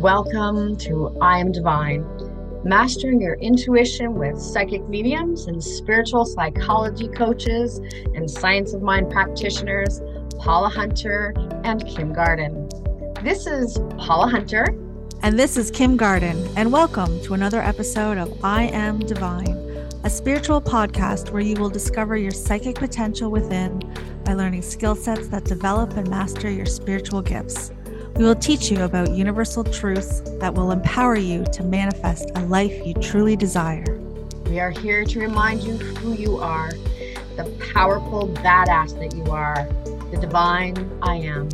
Welcome to I Am Divine, mastering your intuition with psychic mediums and spiritual psychology coaches and science of mind practitioners, Paula Hunter and Kim Garden. This is Paula Hunter. And this is Kim Garden, and welcome to another episode of I Am Divine, a spiritual podcast where you will discover your psychic potential within by learning skill sets that develop and master your spiritual gifts. We will teach you about universal truths that will empower you to manifest a life you truly desire. We are here to remind you who you are, the powerful badass that you are, the divine I am.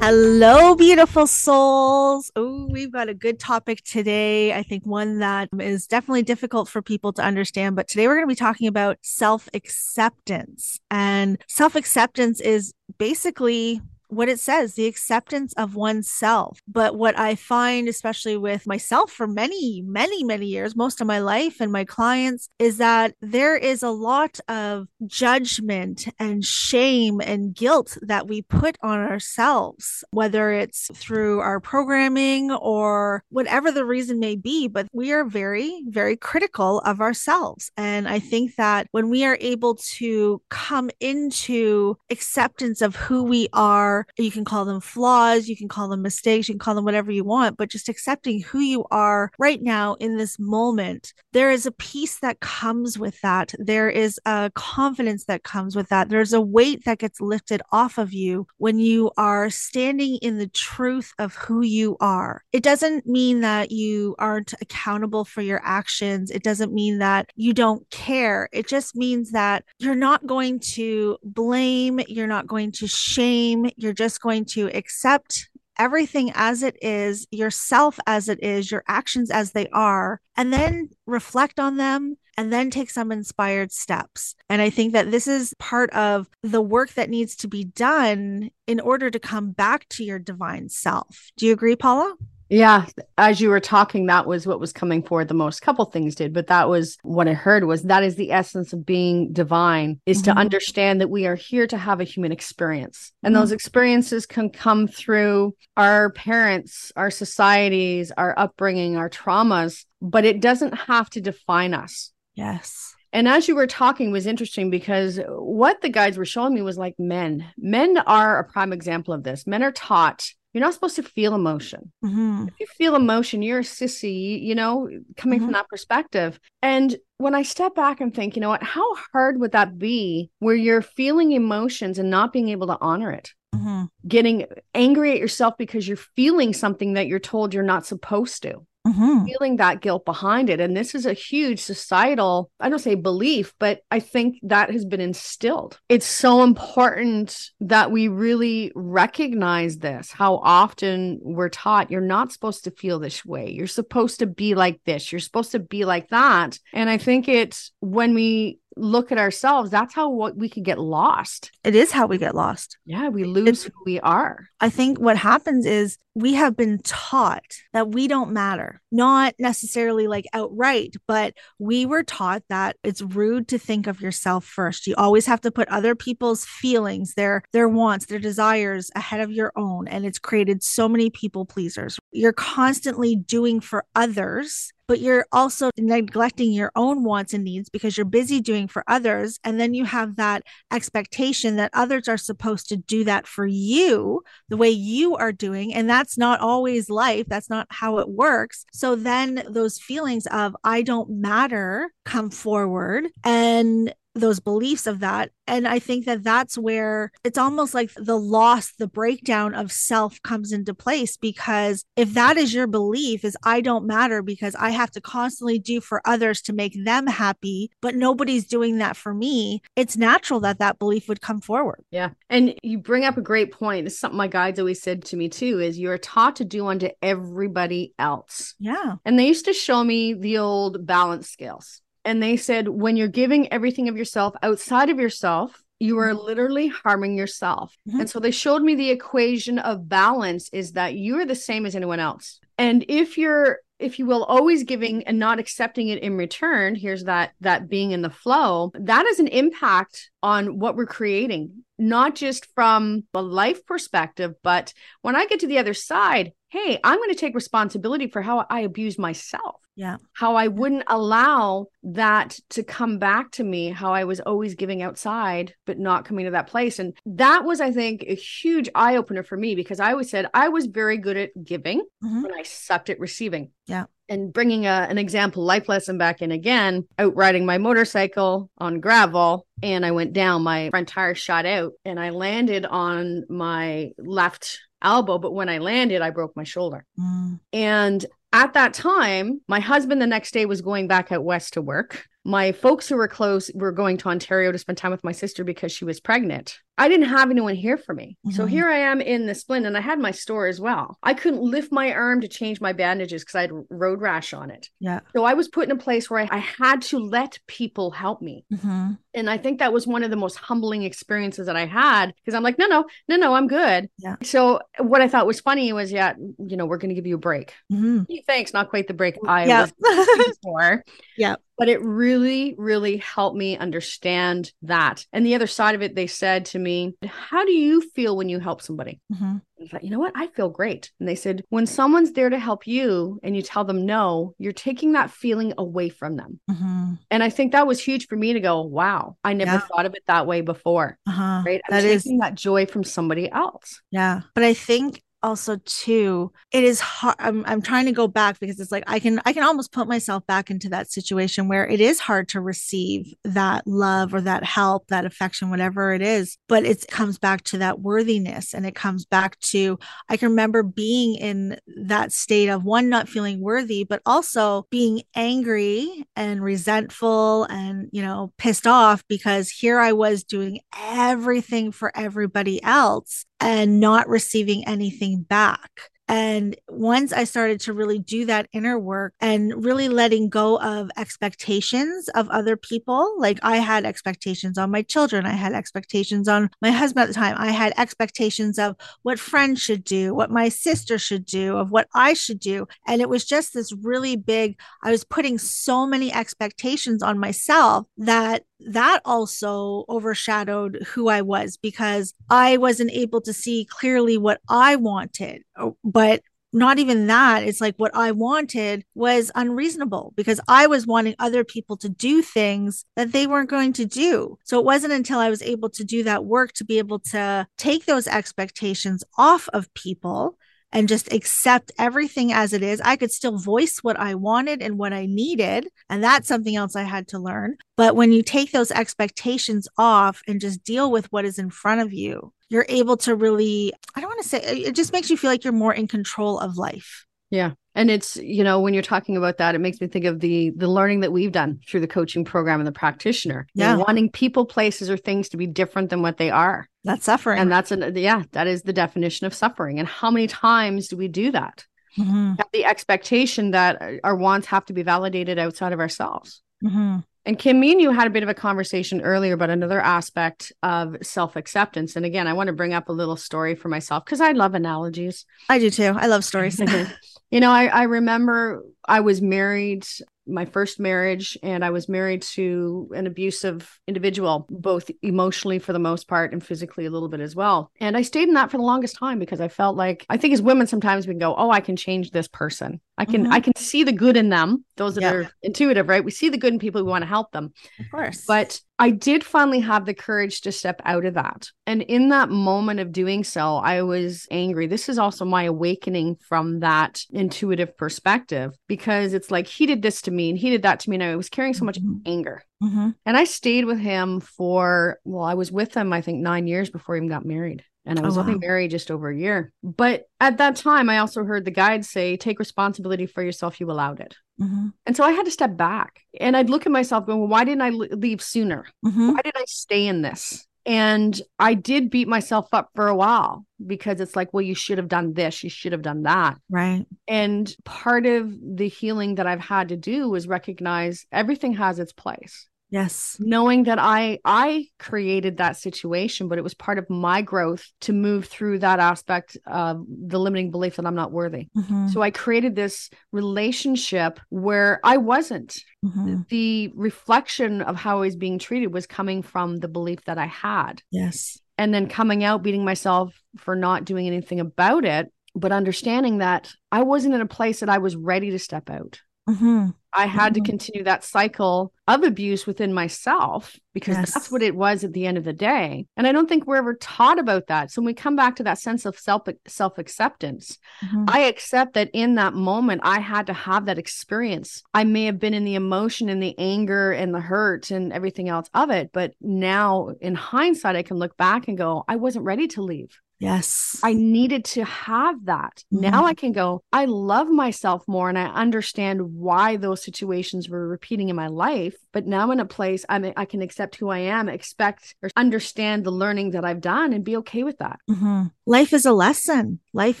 Hello, beautiful souls. Oh, we've got a good topic today. I think one that is definitely difficult for people to understand. But today we're going to be talking about self acceptance. And self acceptance is basically what it says, the acceptance of oneself. But what I find, especially with myself for many, many, many years, most of my life and my clients, is that there is a lot of judgment and shame and guilt that we put on ourselves, whether it's through our programming or whatever the reason may be. But we are very, very critical of ourselves. And I think that when we are able to come into acceptance of who we are, you can call them flaws, you can call them mistakes, you can call them whatever you want, but just accepting who you are right now in this moment. There is a peace that comes with that. There is a confidence that comes with that. There's a weight that gets lifted off of you when you are standing in the truth of who you are. It doesn't mean that you aren't accountable for your actions. It doesn't mean that you don't care. It just means that you're not going to blame, you're not going to shame, you're just going to accept everything as it is, yourself as it is, your actions as they are, and then reflect on them and then take some inspired steps. And I think that this is part of the work that needs to be done in order to come back to your divine self. Do you agree, Paula? Yeah, as you were talking, that was what was coming forward the most. couple things did, but that was what I heard was that is the essence of being divine is mm-hmm. to understand that we are here to have a human experience. And mm-hmm. those experiences can come through our parents, our societies, our upbringing, our traumas, but it doesn't have to define us. Yes. And as you were talking was interesting because what the guides were showing me was like men. Men are a prime example of this. Men are taught you're not supposed to feel emotion. Mm-hmm. If you feel emotion, you're a sissy, you know, coming mm-hmm. from that perspective. And when I step back and think, you know what, how hard would that be where you're feeling emotions and not being able to honor it? Mm-hmm. Getting angry at yourself because you're feeling something that you're told you're not supposed to mm-hmm. feeling that guilt behind it. And this is a huge societal, I don't say belief, but I think that has been instilled. It's so important that we really recognize this, how often we're taught you're not supposed to feel this way. You're supposed to be like this. You're supposed to be like that. And I think it's when we look at ourselves, that's how what we can get lost. It is how we get lost. Yeah, we lose it's, who we are. I think what happens is we have been taught that we don't matter, not necessarily like outright, but we were taught that it's rude to think of yourself first. You always have to put other people's feelings, their their wants, their desires ahead of your own, and it's created so many people pleasers. You're constantly doing for others but you're also neglecting your own wants and needs because you're busy doing for others. And then you have that expectation that others are supposed to do that for you the way you are doing. And that's not always life. That's not how it works. So then those feelings of I don't matter come forward and those beliefs of that. And I think that that's where it's almost like the loss, the breakdown of self comes into place. Because if that is your belief, is I don't matter because I have to constantly do for others to make them happy, but nobody's doing that for me, it's natural that that belief would come forward. Yeah. And you bring up a great point. It's something my guides always said to me too is you're taught to do unto everybody else. Yeah. And they used to show me the old balance scales and they said when you're giving everything of yourself outside of yourself you are mm-hmm. literally harming yourself mm-hmm. and so they showed me the equation of balance is that you are the same as anyone else and if you're if you will always giving and not accepting it in return here's that that being in the flow that is an impact on what we're creating not just from a life perspective but when i get to the other side hey, I'm going to take responsibility for how I abused myself. Yeah. How I wouldn't allow that to come back to me, how I was always giving outside, but not coming to that place. And that was, I think, a huge eye opener for me because I always said I was very good at giving mm-hmm. and I sucked at receiving. Yeah. And bringing a, an example life lesson back in again, out riding my motorcycle on gravel, and I went down, my front tire shot out, and I landed on my left elbow, but when I landed, I broke my shoulder. Mm. And at that time, my husband the next day was going back out west to work. My folks who were close were going to Ontario to spend time with my sister because she was pregnant. I didn't have anyone here for me. Mm-hmm. So here I am in the splint and I had my store as well. I couldn't lift my arm to change my bandages because I had road rash on it. Yeah. So I was put in a place where I, I had to let people help me. Mm-hmm. And I think that was one of the most humbling experiences that I had because I'm like, no, no, no, no, I'm good. Yeah. So what I thought was funny was, yeah, you know, we're going to give you a break. Mm-hmm. Thanks. Not quite the break I yeah. was for. Yeah but it really, really helped me understand that. And the other side of it, they said to me, How do you feel when you help somebody? Mm-hmm. I thought, you know what? I feel great. And they said, When someone's there to help you and you tell them no, you're taking that feeling away from them. Mm-hmm. And I think that was huge for me to go, Wow, I never yeah. thought of it that way before. Uh-huh. Right. I'm that taking is... that joy from somebody else. Yeah. But I think also too it is hard I'm, I'm trying to go back because it's like i can i can almost put myself back into that situation where it is hard to receive that love or that help that affection whatever it is but it comes back to that worthiness and it comes back to i can remember being in that state of one not feeling worthy but also being angry and resentful and you know pissed off because here i was doing everything for everybody else and not receiving anything back. And once I started to really do that inner work and really letting go of expectations of other people, like I had expectations on my children, I had expectations on my husband at the time, I had expectations of what friends should do, what my sister should do, of what I should do. And it was just this really big, I was putting so many expectations on myself that that also overshadowed who I was because I wasn't able to see clearly what I wanted. Oh, but not even that, it's like what I wanted was unreasonable because I was wanting other people to do things that they weren't going to do. So it wasn't until I was able to do that work to be able to take those expectations off of people and just accept everything as it is. I could still voice what I wanted and what I needed. And that's something else I had to learn. But when you take those expectations off and just deal with what is in front of you, you're able to really, I don't want to say, it just makes you feel like you're more in control of life. Yeah. And it's you know when you're talking about that it makes me think of the the learning that we've done through the coaching program and the practitioner yeah know, wanting people places or things to be different than what they are. That's suffering. and that's an yeah that is the definition of suffering. And how many times do we do that? Mm-hmm. the expectation that our wants have to be validated outside of ourselves. Mm-hmm. And Kim, me and you had a bit of a conversation earlier about another aspect of self acceptance. And again, I want to bring up a little story for myself because I love analogies. I do too. I love stories. you know, I, I remember I was married my first marriage and I was married to an abusive individual, both emotionally for the most part and physically a little bit as well. And I stayed in that for the longest time because I felt like I think as women sometimes we can go, "Oh, I can change this person. I can mm-hmm. I can see the good in them." Those that yeah. are intuitive, right? We see the good in people we want to help them. Of course. But I did finally have the courage to step out of that. And in that moment of doing so, I was angry. This is also my awakening from that intuitive perspective because it's like he did this to me and he did that to me. And I was carrying so much mm-hmm. anger. Mm-hmm. And I stayed with him for, well, I was with him, I think, nine years before he even got married. And I was oh, wow. only married just over a year. But at that time, I also heard the guide say, take responsibility for yourself. You allowed it. Mm-hmm. And so I had to step back and I'd look at myself going, well, why didn't I leave sooner? Mm-hmm. Why did I stay in this? And I did beat myself up for a while because it's like, well, you should have done this, you should have done that. Right. And part of the healing that I've had to do was recognize everything has its place. Yes. Knowing that I I created that situation, but it was part of my growth to move through that aspect of the limiting belief that I'm not worthy. Mm-hmm. So I created this relationship where I wasn't. Mm-hmm. The reflection of how I was being treated was coming from the belief that I had. Yes. And then coming out beating myself for not doing anything about it but understanding that I wasn't in a place that I was ready to step out. Mm-hmm. I had mm-hmm. to continue that cycle of abuse within myself because yes. that's what it was at the end of the day. And I don't think we're ever taught about that. So when we come back to that sense of self self acceptance, mm-hmm. I accept that in that moment I had to have that experience. I may have been in the emotion and the anger and the hurt and everything else of it, but now in hindsight I can look back and go, I wasn't ready to leave. Yes. I needed to have that. Mm-hmm. Now I can go, I love myself more and I understand why those situations were repeating in my life. But now in a place I'm, I can accept who I am, expect or understand the learning that I've done and be okay with that. Mm-hmm. Life is a lesson. Life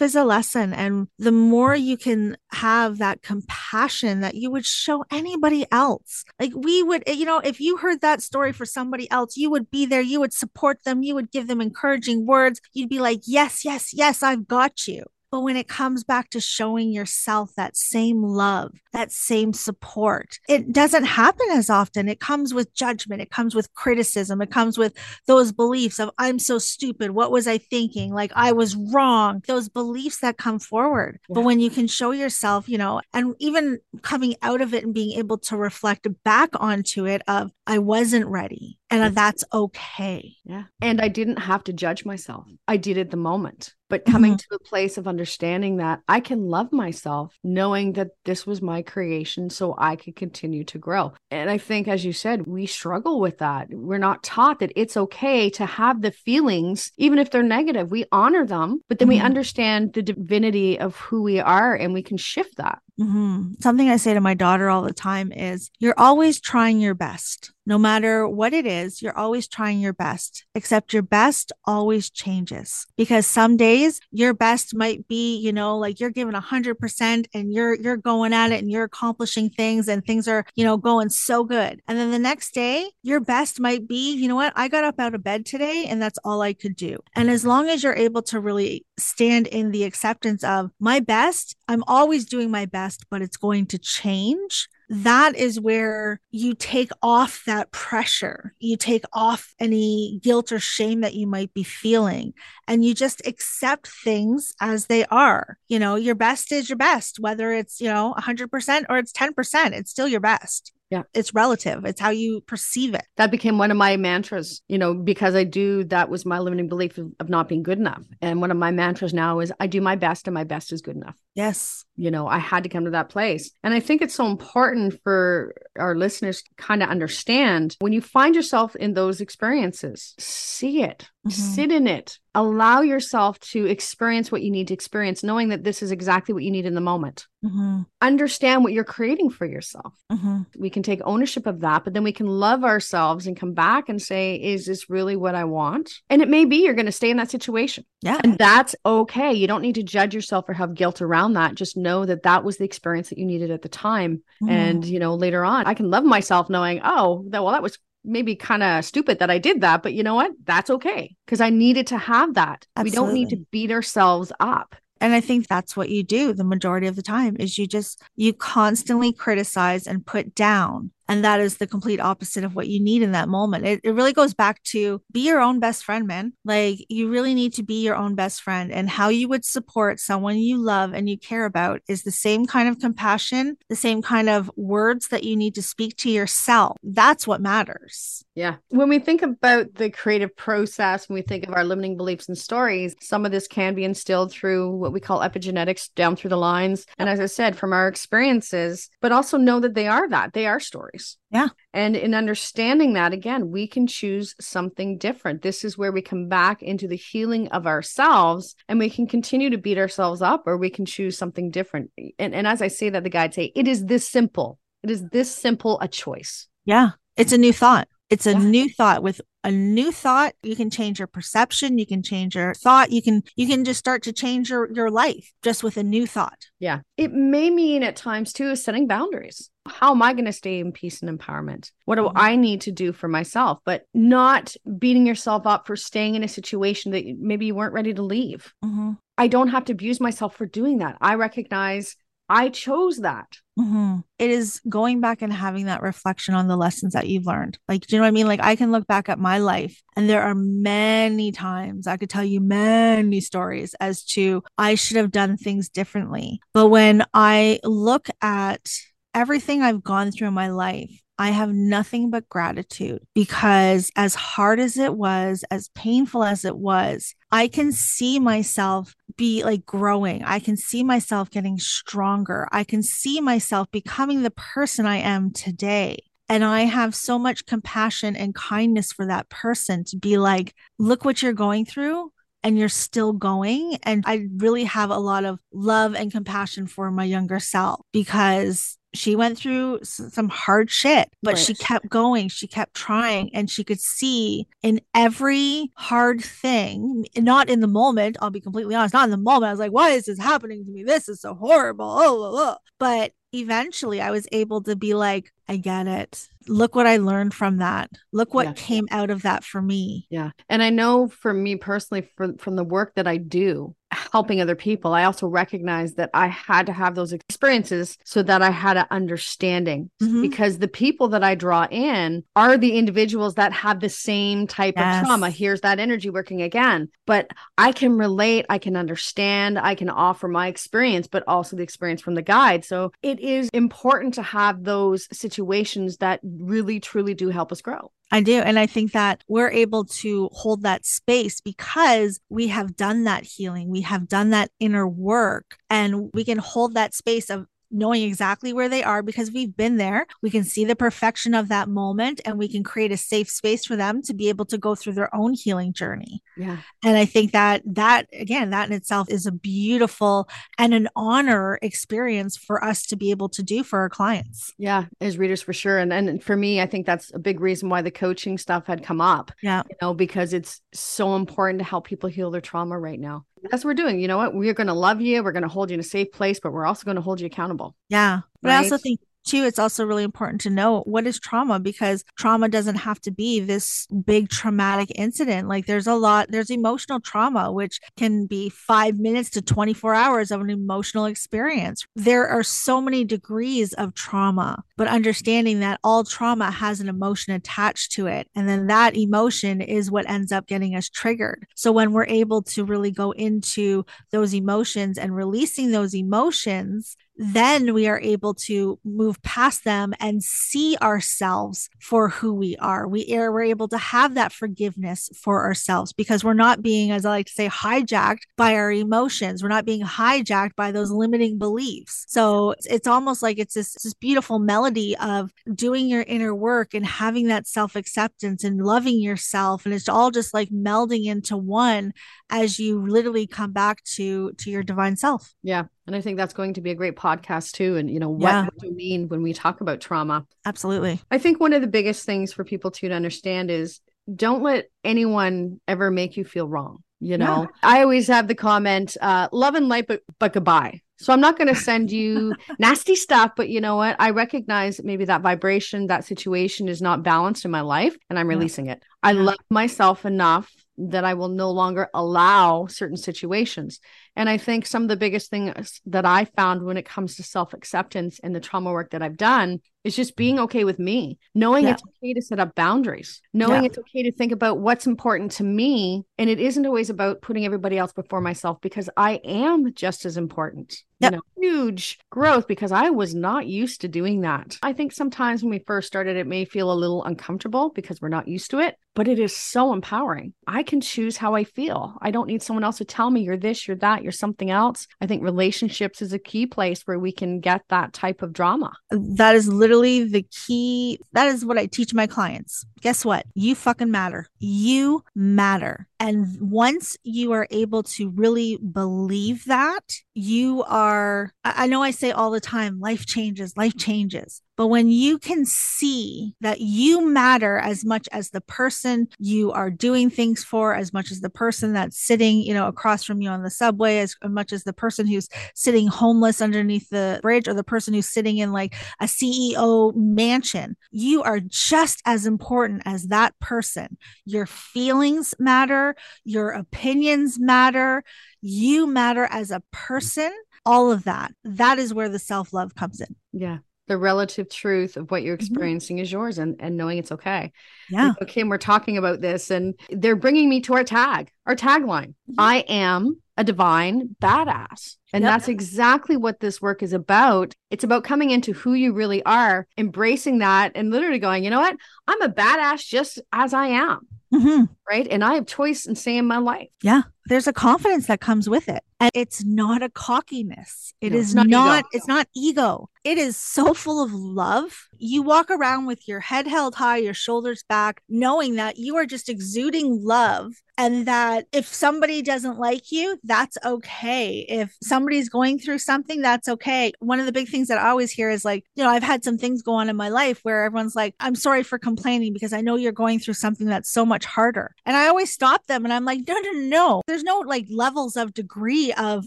is a lesson. And the more you can have that compassion that you would show anybody else, like we would, you know, if you heard that story for somebody else, you would be there, you would support them, you would give them encouraging words. You'd be like, yes, yes, yes, I've got you. But when it comes back to showing yourself that same love, that same support, it doesn't happen as often. It comes with judgment. It comes with criticism. It comes with those beliefs of, I'm so stupid. What was I thinking? Like I was wrong. Those beliefs that come forward. Yeah. But when you can show yourself, you know, and even coming out of it and being able to reflect back onto it of, I wasn't ready and that's okay. Yeah. And I didn't have to judge myself. I did it the moment but coming mm-hmm. to a place of understanding that I can love myself, knowing that this was my creation so I could continue to grow. And I think, as you said, we struggle with that. We're not taught that it's okay to have the feelings, even if they're negative. We honor them, but then mm-hmm. we understand the divinity of who we are and we can shift that. Mm-hmm. Something I say to my daughter all the time is you're always trying your best. No matter what it is, you're always trying your best, except your best always changes because some days your best might be, you know, like you're giving a hundred percent and you're, you're going at it and you're accomplishing things and things are, you know, going so good. And then the next day, your best might be, you know what? I got up out of bed today and that's all I could do. And as long as you're able to really stand in the acceptance of my best, I'm always doing my best but it's going to change that is where you take off that pressure. You take off any guilt or shame that you might be feeling, and you just accept things as they are. You know, your best is your best, whether it's, you know, 100% or it's 10%, it's still your best. Yeah. It's relative. It's how you perceive it. That became one of my mantras, you know, because I do, that was my limiting belief of, of, not being good enough. And one of my mantras now is I do my best and my best is good enough. Yes. You know, I had to come to that place. And I think it's so important for our listeners to kind of understand when you find yourself in those experiences, see it, mm-hmm. sit in it, allow yourself to experience what you need to experience, knowing that this is exactly what you need in the moment. Mm-hmm. Understand what you're creating for yourself. Mm-hmm. We can take ownership of that, but then we can love ourselves and come back and say, Is this really what I want? And it may be you're going to stay in that situation. Yeah. And that's okay. You don't need to judge yourself or have guilt around that. Just know that that was the experience that you needed at the time. Mm-hmm. And, you know, later on, I can love myself knowing, oh, that, well, that was maybe kind of stupid that I did that, but you know what? That's okay because I needed to have that. Absolutely. We don't need to beat ourselves up. And I think that's what you do the majority of the time is you just you constantly criticize and put down and that is the complete opposite of what you need in that moment. It, it really goes back to be your own best friend, man. Like you really need to be your own best friend. And how you would support someone you love and you care about is the same kind of compassion, the same kind of words that you need to speak to yourself. That's what matters. Yeah. When we think about the creative process, when we think of our limiting beliefs and stories, some of this can be instilled through what we call epigenetics down through the lines. And as I said, from our experiences, but also know that they are that, they are stories stories. Yeah. And in understanding that, again, we can choose something different. This is where we come back into the healing of ourselves and we can continue to beat ourselves up or we can choose something different. And, and as I say that, the guides say, it is this simple. It is this simple a choice. Yeah. It's a new thought. It's a yeah. new thought. With a new thought you can change your perception you can change your thought you can you can just start to change your your life just with a new thought. Yeah. It may mean at times too setting boundaries. How am i going to stay in peace and empowerment? What do mm-hmm. i need to do for myself? But not beating yourself up for staying in a situation that maybe you weren't ready to leave. Mm-hmm. i don't have to abuse myself for doing that. I recognize I chose that. Mm-hmm. It is going back and having that reflection on the lessons that you've learned. Like, do you know what I mean? Like, I can look back at my life, and there are many times I could tell you many stories as to I should have done things differently. But when I look at everything I've gone through in my life, I have nothing but gratitude because, as hard as it was, as painful as it was, I can see myself be like growing. I can see myself getting stronger. I can see myself becoming the person I am today. And I have so much compassion and kindness for that person to be like, look what you're going through and you're still going. And I really have a lot of love and compassion for my younger self because she went through some hard shit, but right. she kept going. She kept trying, and she could see in every hard thing, not in the moment, I'll be completely honest, not in the moment. I was like, why is this happening to me? This is so horrible. Oh, oh, oh. But eventually I was able to be like, I get it. Look what I learned from that. Look what yeah. came out of that for me. Yeah. And I know for me personally, for, from the work that I do, helping other people, I also recognize that I had to have those experiences so that I had an understanding mm-hmm. because the people that I draw in are the individuals that have the same type yes. of trauma. Here's that energy working again. But I can relate, I can understand, I can offer my experience, but also the experience from the guide. So it is important to have those situations that really truly do help us grow. I do. And I think that we're able to hold that space because we have done that healing. We have done that inner work and we can hold that space of knowing exactly where they are because we've been there. We can see the perfection of that moment and we can create a safe space for them to be able to go through their own healing journey. Yeah. And I think that that again, that in itself is a beautiful and an honor experience for us to be able to do for our clients. Yeah, as readers for sure. And and for me, I think that's a big reason why the coaching stuff had come up. Yeah. You know, because it's so important to help people heal their trauma right now. That's what we're doing. You know what? We're going to love you. We're going to hold you in a safe place, but we're also going to hold you accountable. Yeah. But right? I also think too, it's also really important to know what is trauma because trauma doesn't have to be this big traumatic incident. Like there's a lot, there's emotional trauma, which can be five minutes to 24 hours of an emotional experience. There are so many degrees of trauma, but understanding that all trauma has an emotion attached to it. And then that emotion is what ends up getting us triggered. So when we're able to really go into those emotions and releasing those emotions, then we are able to move past them and see ourselves for who we are. We are we're able to have that forgiveness for ourselves because we're not being, as I like to say, hijacked by our emotions. We're not being hijacked by those limiting beliefs. So it's almost like it's this, this beautiful melody of doing your inner work and having that self acceptance and loving yourself. And it's all just like melding into one as you literally come back to to your divine self. Yeah. And I think that's going to be a great podcast too. And, you know, what, yeah. what do you mean when we talk about trauma? Absolutely. I think one of the biggest things for people too to understand is don't let anyone ever make you feel wrong. You know, yeah. I always have the comment, uh, love and light, but, but goodbye. So I'm not going to send you nasty stuff, but you know what? I recognize maybe that vibration, that situation is not balanced in my life and I'm releasing yeah. it. I love myself enough that I will no longer allow certain situations. And I think some of the biggest things that I found when it comes to self acceptance and the trauma work that I've done is just being okay with me, knowing yeah. it's okay to set up boundaries, knowing yeah. it's okay to think about what's important to me. And it isn't always about putting everybody else before myself because I am just as important. Yep. You know, huge growth because I was not used to doing that. I think sometimes when we first started, it may feel a little uncomfortable because we're not used to it, but it is so empowering. I can choose how I feel. I don't need someone else to tell me you're this, you're that, you're something else. I think relationships is a key place where we can get that type of drama. That is literally the key. That is what I teach my clients. Guess what? You fucking matter. You matter. And once you are able to really believe that, you are, I know I say all the time, life changes, life changes. But when you can see that you matter as much as the person you are doing things for, as much as the person that's sitting, you know, across from you on the subway, as much as the person who's sitting homeless underneath the bridge or the person who's sitting in like a CEO mansion, you are just as important as that person. Your feelings matter, your opinions matter, you matter as a person. All of that, that is where the self love comes in. Yeah the relative truth of what you're mm-hmm. experiencing mm-hmm. is yours and, and knowing it's okay. Yeah. Okay. And we're talking about this and they're bringing me to our tag, our tagline. Mm-hmm. I am a divine badass. And yep. that's exactly what this work is about. It's about coming into who you really are, embracing that, and literally going, you know what? I'm a badass just as I am. Mm-hmm. Right. And I have choice and say in my life. Yeah. There's a confidence that comes with it. And it's not a cockiness. It no, is not, not it's not ego. It is so full of love. You walk around with your head held high, your shoulders back, knowing that you are just exuding love and that if somebody doesn't like you, that's okay. If somebody's going through something, that's okay. One of the big things that I always hear is like, you know, I've had some things go on in my life where everyone's like, I'm sorry for complaining because I know you're going through something that's so much harder. And I always stop them and I'm like, no, no, no. There's no like levels of degree of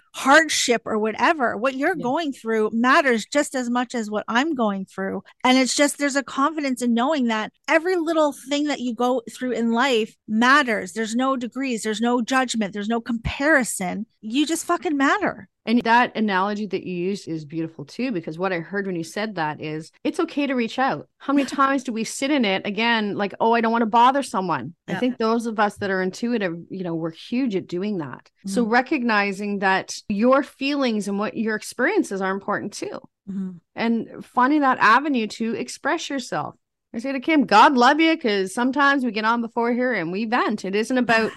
hardship or whatever. What you're yeah. going through matters just as much as what I'm going through. And it's just there's a confidence in knowing that every little thing that you go through in life matters. There's no degrees, there's no judgment, there's no comparison. You just fucking matter. And that analogy that you used is beautiful too, because what I heard when you said that is it's okay to reach out. How many times do we sit in it again, like, oh, I don't want to bother someone? Yeah. I think those of us that are intuitive, you know, we're huge at doing that. Mm-hmm. So recognizing that your feelings and what your experiences are important too. Mm-hmm. And finding that avenue to express yourself. I say to Kim, God love you, because sometimes we get on before here and we vent. It isn't about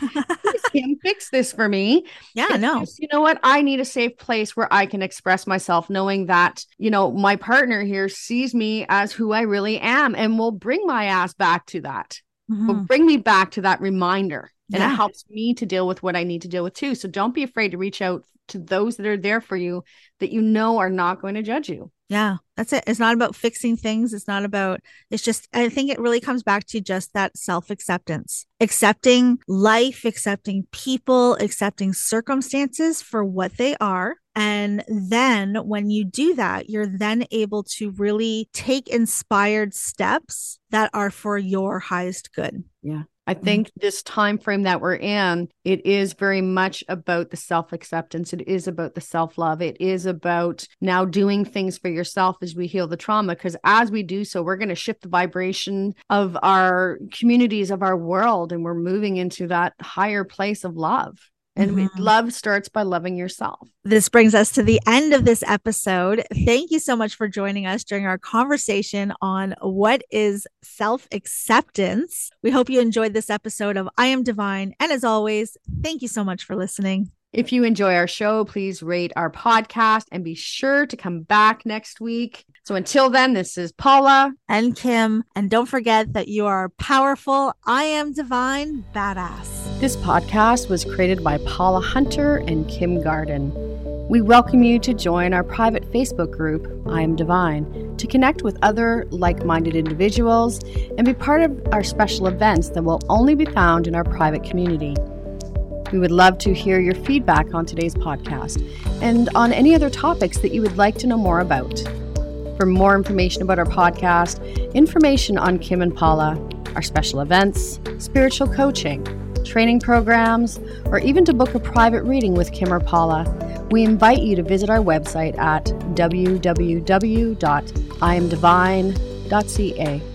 Kim fix this for me. Yeah, no. Just, you know what? I need a safe place where I can express myself, knowing that you know my partner here sees me as who I really am, and will bring my ass back to that. Mm-hmm. Will bring me back to that reminder, and yeah. it helps me to deal with what I need to deal with too. So don't be afraid to reach out to those that are there for you that you know are not going to judge you. Yeah, that's it. It's not about fixing things. It's not about, it's just, I think it really comes back to just that self acceptance, accepting life, accepting people, accepting circumstances for what they are. And then when you do that, you're then able to really take inspired steps that are for your highest good. Yeah. I mm-hmm. think this time frame that we're in, it is very much about the self-acceptance. It is about the self-love. It is about now doing things for yourself as we heal the trauma. Because as we do so, we're going to shift the vibration of our communities, of our world, and we're moving into that higher place of love. And mm-hmm. love starts by loving yourself. This brings us to the end of this episode. Thank you so much for joining us during our conversation on what is self acceptance. We hope you enjoyed this episode of I Am Divine. And as always, thank you so much for listening. If you enjoy our show, please rate our podcast and be sure to come back next week. So until then, this is Paula and Kim. And don't forget that you are powerful. I am divine, badass. This podcast was created by Paula Hunter and Kim Garden. We welcome you to join our private Facebook group, I Am Divine, to connect with other like minded individuals and be part of our special events that will only be found in our private community. We would love to hear your feedback on today's podcast and on any other topics that you would like to know more about. For more information about our podcast, information on Kim and Paula, our special events, spiritual coaching, training programs, or even to book a private reading with Kim or Paula, we invite you to visit our website at www.iamdivine.ca.